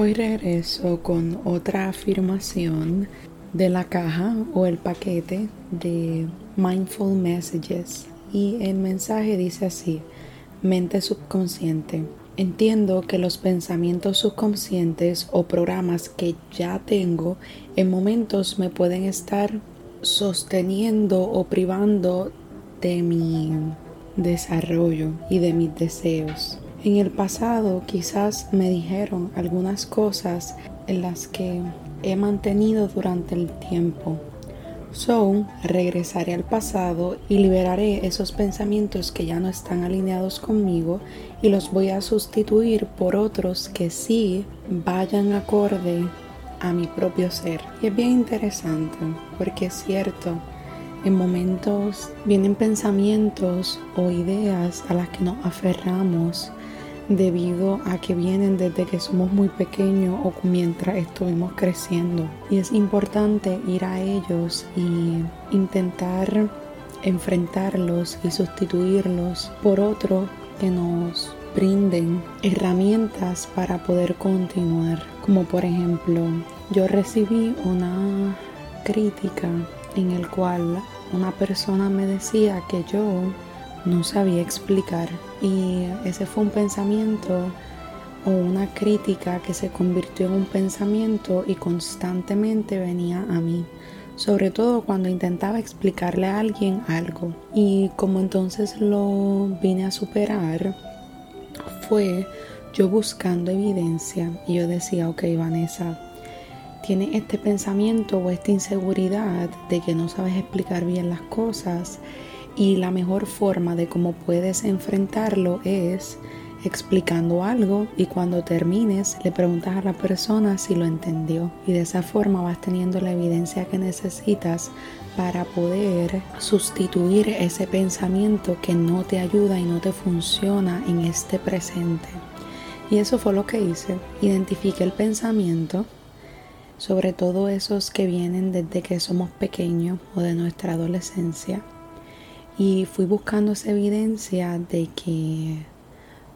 Hoy regreso con otra afirmación de la caja o el paquete de Mindful Messages y el mensaje dice así, mente subconsciente. Entiendo que los pensamientos subconscientes o programas que ya tengo en momentos me pueden estar sosteniendo o privando de mi desarrollo y de mis deseos. En el pasado quizás me dijeron algunas cosas en las que he mantenido durante el tiempo. So, regresaré al pasado y liberaré esos pensamientos que ya no están alineados conmigo y los voy a sustituir por otros que sí vayan acorde a mi propio ser. Y es bien interesante porque es cierto, en momentos vienen pensamientos o ideas a las que nos aferramos debido a que vienen desde que somos muy pequeños o mientras estuvimos creciendo. Y es importante ir a ellos y intentar enfrentarlos y sustituirlos por otros que nos brinden herramientas para poder continuar. Como por ejemplo, yo recibí una crítica en el cual una persona me decía que yo no sabía explicar. Y ese fue un pensamiento o una crítica que se convirtió en un pensamiento y constantemente venía a mí, sobre todo cuando intentaba explicarle a alguien algo. Y como entonces lo vine a superar, fue yo buscando evidencia y yo decía, ok Vanessa, tienes este pensamiento o esta inseguridad de que no sabes explicar bien las cosas y la mejor forma de cómo puedes enfrentarlo es explicando algo y cuando termines le preguntas a la persona si lo entendió y de esa forma vas teniendo la evidencia que necesitas para poder sustituir ese pensamiento que no te ayuda y no te funciona en este presente. Y eso fue lo que hice. Identifiqué el pensamiento, sobre todo esos que vienen desde que somos pequeños o de nuestra adolescencia y fui buscando esa evidencia de que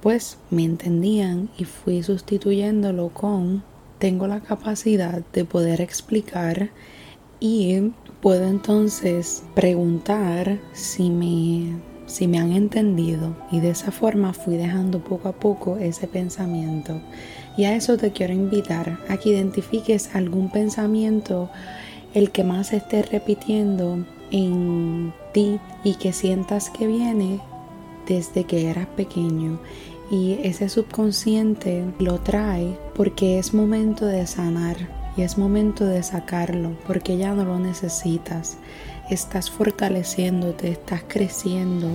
pues me entendían y fui sustituyéndolo con tengo la capacidad de poder explicar y puedo entonces preguntar si me si me han entendido y de esa forma fui dejando poco a poco ese pensamiento. Y a eso te quiero invitar a que identifiques algún pensamiento el que más esté repitiendo en ti y que sientas que viene desde que eras pequeño y ese subconsciente lo trae porque es momento de sanar y es momento de sacarlo porque ya no lo necesitas. Estás fortaleciéndote, estás creciendo,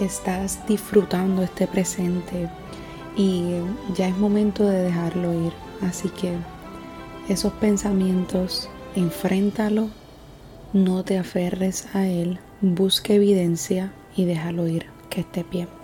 estás disfrutando este presente y ya es momento de dejarlo ir. Así que esos pensamientos, enfréntalo no te aferres a él, busque evidencia y déjalo ir, que esté bien.